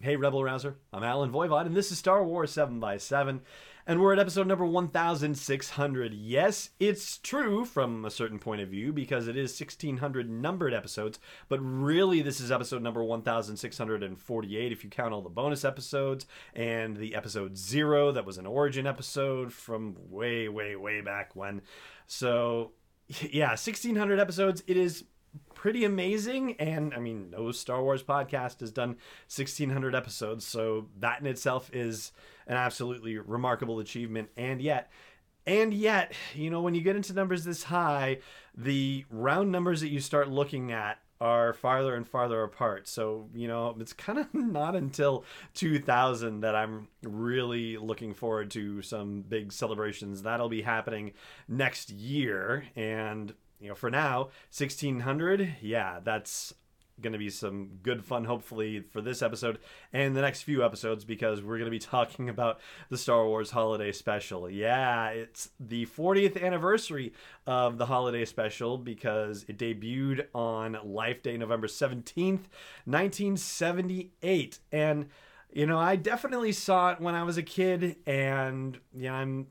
Hey, Rebel Rouser. I'm Allen Voivod, and this is Star Wars 7 by 7 and we're at episode number 1600. Yes, it's true from a certain point of view because it is 1600 numbered episodes, but really this is episode number 1648 if you count all the bonus episodes and the episode 0 that was an origin episode from way way way back when. So, yeah, 1600 episodes. It is pretty amazing. And I mean, no Star Wars podcast has done 1600 episodes, so that in itself is an absolutely remarkable achievement. And yet, and yet, you know, when you get into numbers this high, the round numbers that you start looking at are farther and farther apart. So, you know, it's kind of not until 2000 that I'm really looking forward to some big celebrations. That'll be happening next year. And you know, for now, 1600, yeah, that's going to be some good fun, hopefully, for this episode and the next few episodes because we're going to be talking about the Star Wars Holiday Special. Yeah, it's the 40th anniversary of the Holiday Special because it debuted on Life Day, November 17th, 1978. And, you know, I definitely saw it when I was a kid, and, yeah, I'm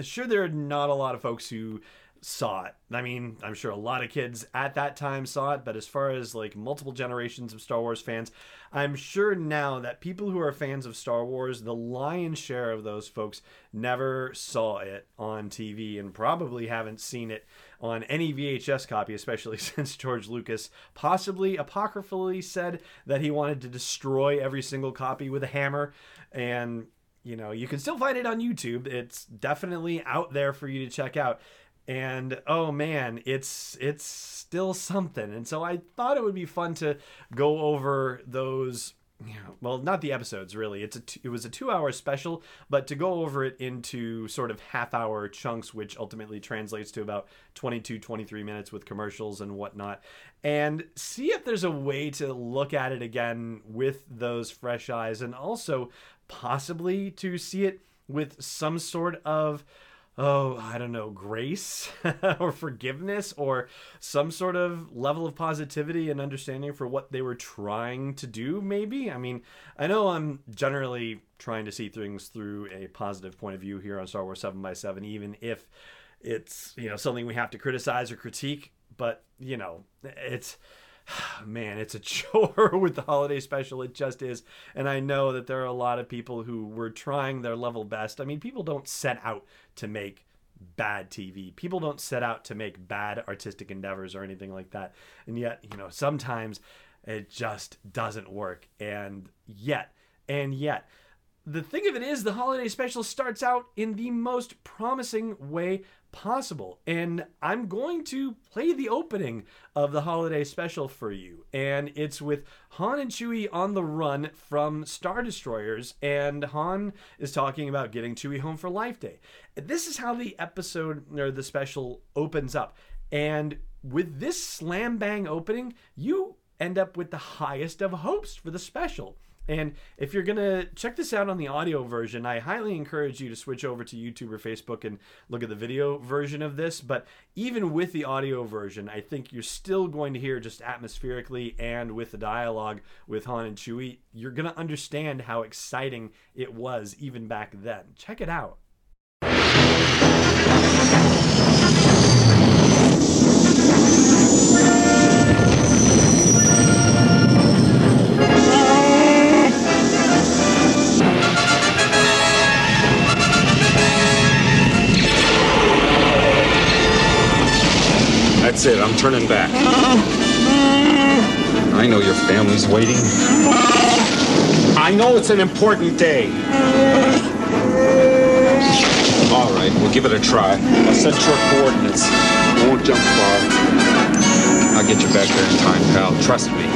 sure there are not a lot of folks who saw it. I mean, I'm sure a lot of kids at that time saw it, but as far as like multiple generations of Star Wars fans, I'm sure now that people who are fans of Star Wars, the lion's share of those folks never saw it on TV and probably haven't seen it on any VHS copy, especially since George Lucas possibly apocryphally said that he wanted to destroy every single copy with a hammer. And, you know, you can still find it on YouTube. It's definitely out there for you to check out and oh man it's it's still something. And so i thought it would be fun to go over those you know, well not the episodes really. It's a t- it was a two hour special but to go over it into sort of half hour chunks which ultimately translates to about 22 23 minutes with commercials and whatnot and see if there's a way to look at it again with those fresh eyes and also possibly to see it with some sort of oh, I don't know, grace or forgiveness or some sort of level of positivity and understanding for what they were trying to do, maybe. I mean, I know I'm generally trying to see things through a positive point of view here on Star Wars 7 by 7 even if it's, you know, something we have to criticize or critique, but, you know, it's man, it's a chore with the holiday special. It just is. And I know that there are a lot of people who were trying their level best. I mean, people don't set out to make bad TV. People don't set out to make bad artistic endeavors or anything like that. And yet, you know, sometimes it just doesn't work. And yet, and yet, the thing of it is, the holiday special starts out in the most promising way possible. And I'm going to play the opening of the holiday special for you. And it's with Han and Chewie on the run from Star Destroyers. And Han is talking about getting Chewie home for Life Day. This is how the episode or the special opens up. And with this slam bang opening, you end up with the highest of hopes for the special. And if you're going to check this out on the audio version, I highly encourage you to switch over to YouTube or Facebook and look at the video version of this. But even with the audio version, I think you're still going to hear just atmospherically and with the dialogue with Han and Chewie, you're going to understand how exciting it was even back then. Check it out. That's it. I'm turning back. I know your family's waiting. I know it's an important day. All right, we'll give it a try. I'll set your coordinates. won't jump far. I'll get you back there in time, pal. Trust me.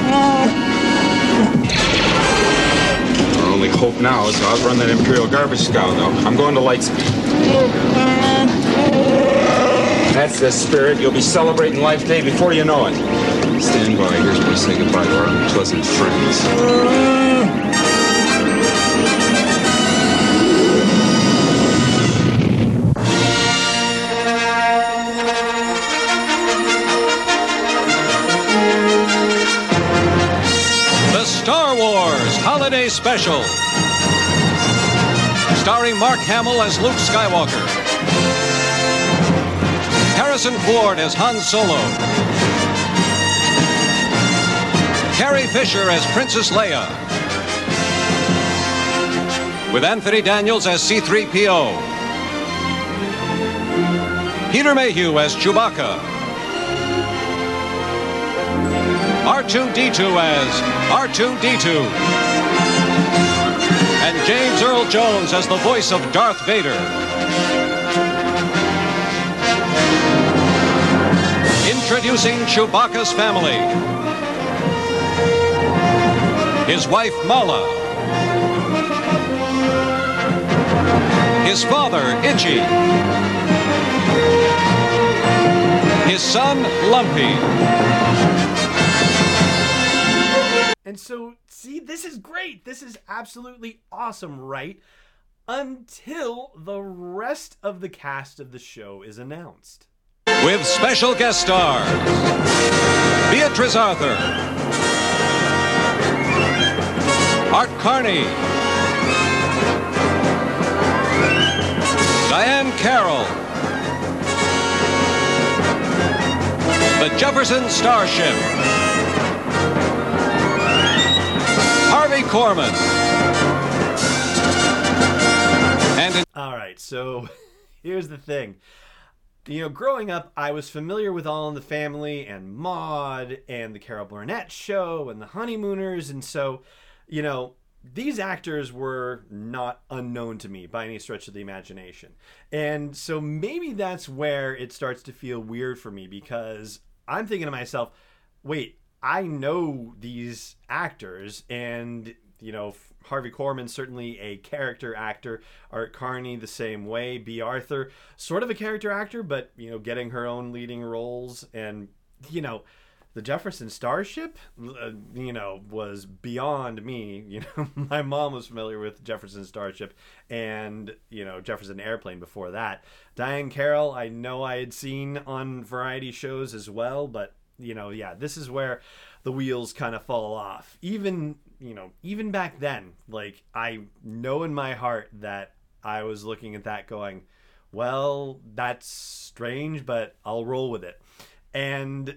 Our only hope now is to outrun that Imperial garbage scow, though. I'm going to Lightspeed. That's the spirit. You'll be celebrating Life Day before you know it. Stand by. Here's where we say goodbye to our unpleasant friends. The Star Wars Holiday Special Special. Starring Mark Hamill as Luke Skywalker. Harrison Ford as Han Solo. Carrie Fisher as Princess Leia. With Anthony Daniels as C3PO. Peter Mayhew as Chewbacca. R2D2 as R2D2. And James Earl Jones as the voice of Darth Vader. Introducing Chewbacca's family. His wife Malla. His father Itchy. His son Lumpy. And so, see, this is great. This is absolutely awesome, right? Until the rest of the cast of the show is announced. With special guest stars Beatrice Arthur, Art Carney, Diahann Carroll, The Jefferson Starship, Harvey Korman, and All right, so here's the thing. You know, growing up, I was familiar with All in the Family and Maude and the Carol Burnett show and the Honeymooners, and so, you know, these actors were not unknown to me by any stretch of the imagination. And so maybe that's where it starts to feel weird for me because I'm thinking to myself, wait, I know these actors, and you know Harvey Korman certainly a character actor. Art Carney the same way. Bea Arthur sort of a character actor, but you know getting her own leading roles, and you know the Jefferson Starship, uh, you know, was beyond me. You know, my mom was familiar with Jefferson Starship and, you know, Jefferson Airplane before that. Diahann Carroll, I know I had seen on variety shows as well, but, you know, yeah, this is where the wheels kind of fall off. Even, you know, even back then, like, I know in my heart that I was looking at that going, well, that's strange, but I'll roll with it. And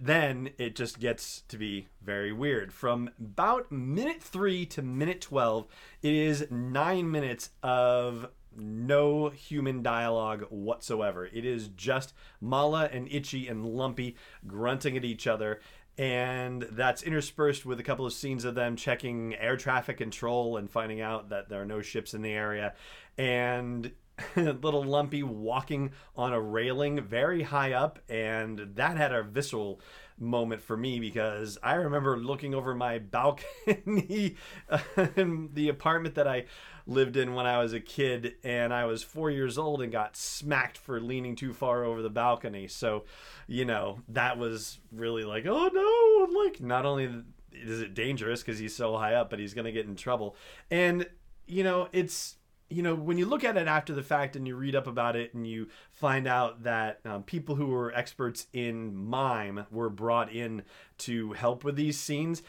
then it just gets to be very weird. From about minute three to minute 12, it is nine minutes of no human dialogue whatsoever. It is just Malla and Itchy and Lumpy grunting at each other. And that's interspersed with a couple of scenes of them checking air traffic control and finding out that there are no ships in the area. And little lumpy walking on a railing very high up and that had a visceral moment for me because i remember looking over my balcony uh, in the apartment that i lived in when i was a kid and i was four years old and got smacked for leaning too far over the balcony. So you know that was really like oh no like not only is it dangerous because he's so high up but he's to get in trouble. And you know it's you know, when you look at it after the fact and you read up about it and you find out that um, people who were experts in mime were brought in to help with these scenes,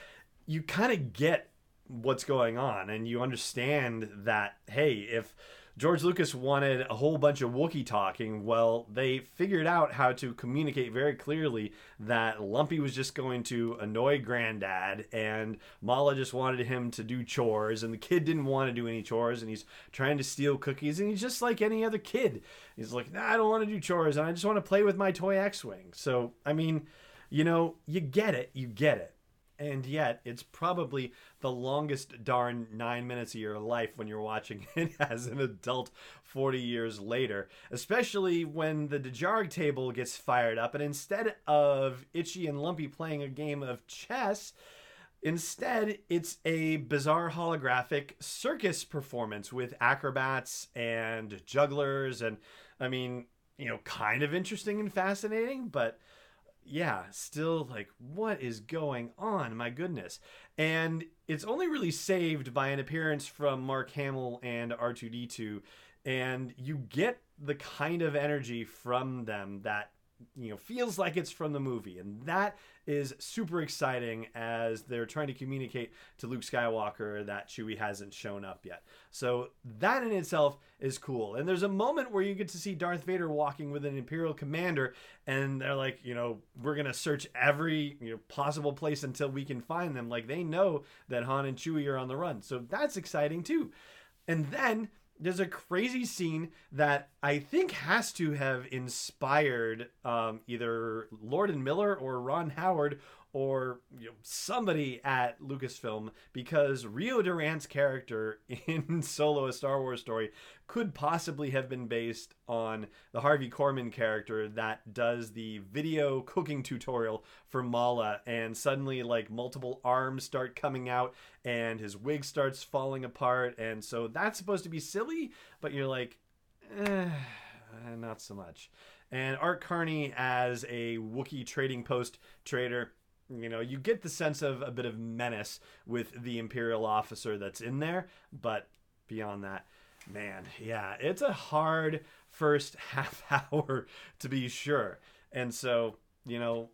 you kind of get what's going on and you understand that, hey, if George Lucas wanted a whole bunch of Wookiee talking. Well, they figured out how to communicate very clearly that Lumpy was just going to annoy Granddad, and Malla just wanted him to do chores, and the kid didn't want to do any chores, and he's trying to steal cookies, and he's just like any other kid. He's like, nah, I don't want to do chores, and I just want to play with my toy X-wing. So, I mean, you know, you get it, you get it and yet it's probably the longest darn nine minutes of your life when you're watching it as an adult 40 years later especially when the dejarik table gets fired up and instead of itchy and lumpy playing a game of chess Instead, it's a bizarre holographic circus performance with acrobats and jugglers, and I mean, you know, kind of interesting and fascinating, but yeah, still like, what is going on? My goodness. And it's only really saved by an appearance from Mark Hamill and R2D2. And you get the kind of energy from them that you know feels like it's from the movie and that is super exciting as they're trying to communicate to Luke Skywalker that Chewie hasn't shown up yet. So that in itself is cool. And there's a moment where you get to see Darth Vader walking with an Imperial commander and they're like, you know, we're going to search every you know, possible place until we can find them. Like they know that Han and Chewie are on the run. So that's exciting too. And then there's a crazy scene that I think has to have inspired um, either Lord and Miller or Ron Howard or you know, somebody at Lucasfilm because Rio Durant's character in Solo: A Star Wars Story could possibly have been based on the Harvey Korman character that does the video cooking tutorial for Malla, and suddenly like multiple arms start coming out and his wig starts falling apart, and so that's supposed to be silly, but you're like, eh, not so much. And Art Carney as a Wookiee trading post trader you know you get the sense of a bit of menace with the imperial officer that's in there but beyond that man yeah it's a hard first half hour to be sure. And so you know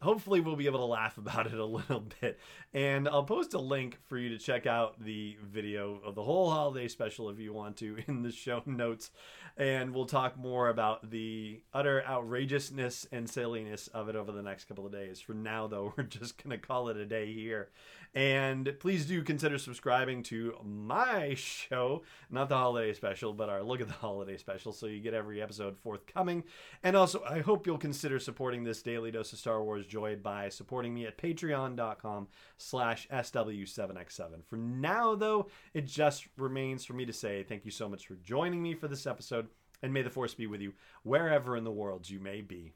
hopefully we'll be able to laugh about it a little bit and i'll post a link for you to check out the video of the whole holiday special if you want to in the show notes and we'll talk more about the utter outrageousness and silliness of it over the next couple of days. For now, though, we're just going to call it a day here. And please do consider subscribing to my show, not the holiday special, but our look at the holiday special, so you get every episode forthcoming. And also, I hope you'll consider supporting this daily dose of Star Wars joy by supporting me at patreon.com slash SW7X7. For now, though, it just remains for me to say thank you so much for joining me for this episode, and may the Force be with you wherever in the world you may be.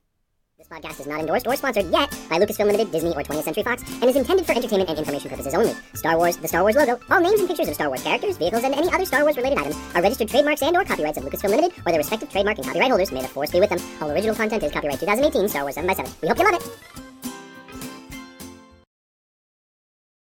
This podcast is not endorsed or sponsored yet by Lucasfilm Limited, Disney, or 20th Century Fox, and is intended for entertainment and information purposes only. Star Wars, the Star Wars logo, all names and pictures of Star Wars characters, vehicles, and any other Star Wars related items are registered trademarks and or copyrights of Lucasfilm Limited or their respective trademark and copyright holders. May the force be with them. All original content is copyright 2018 Star Wars 7 by 7 We hope you love it.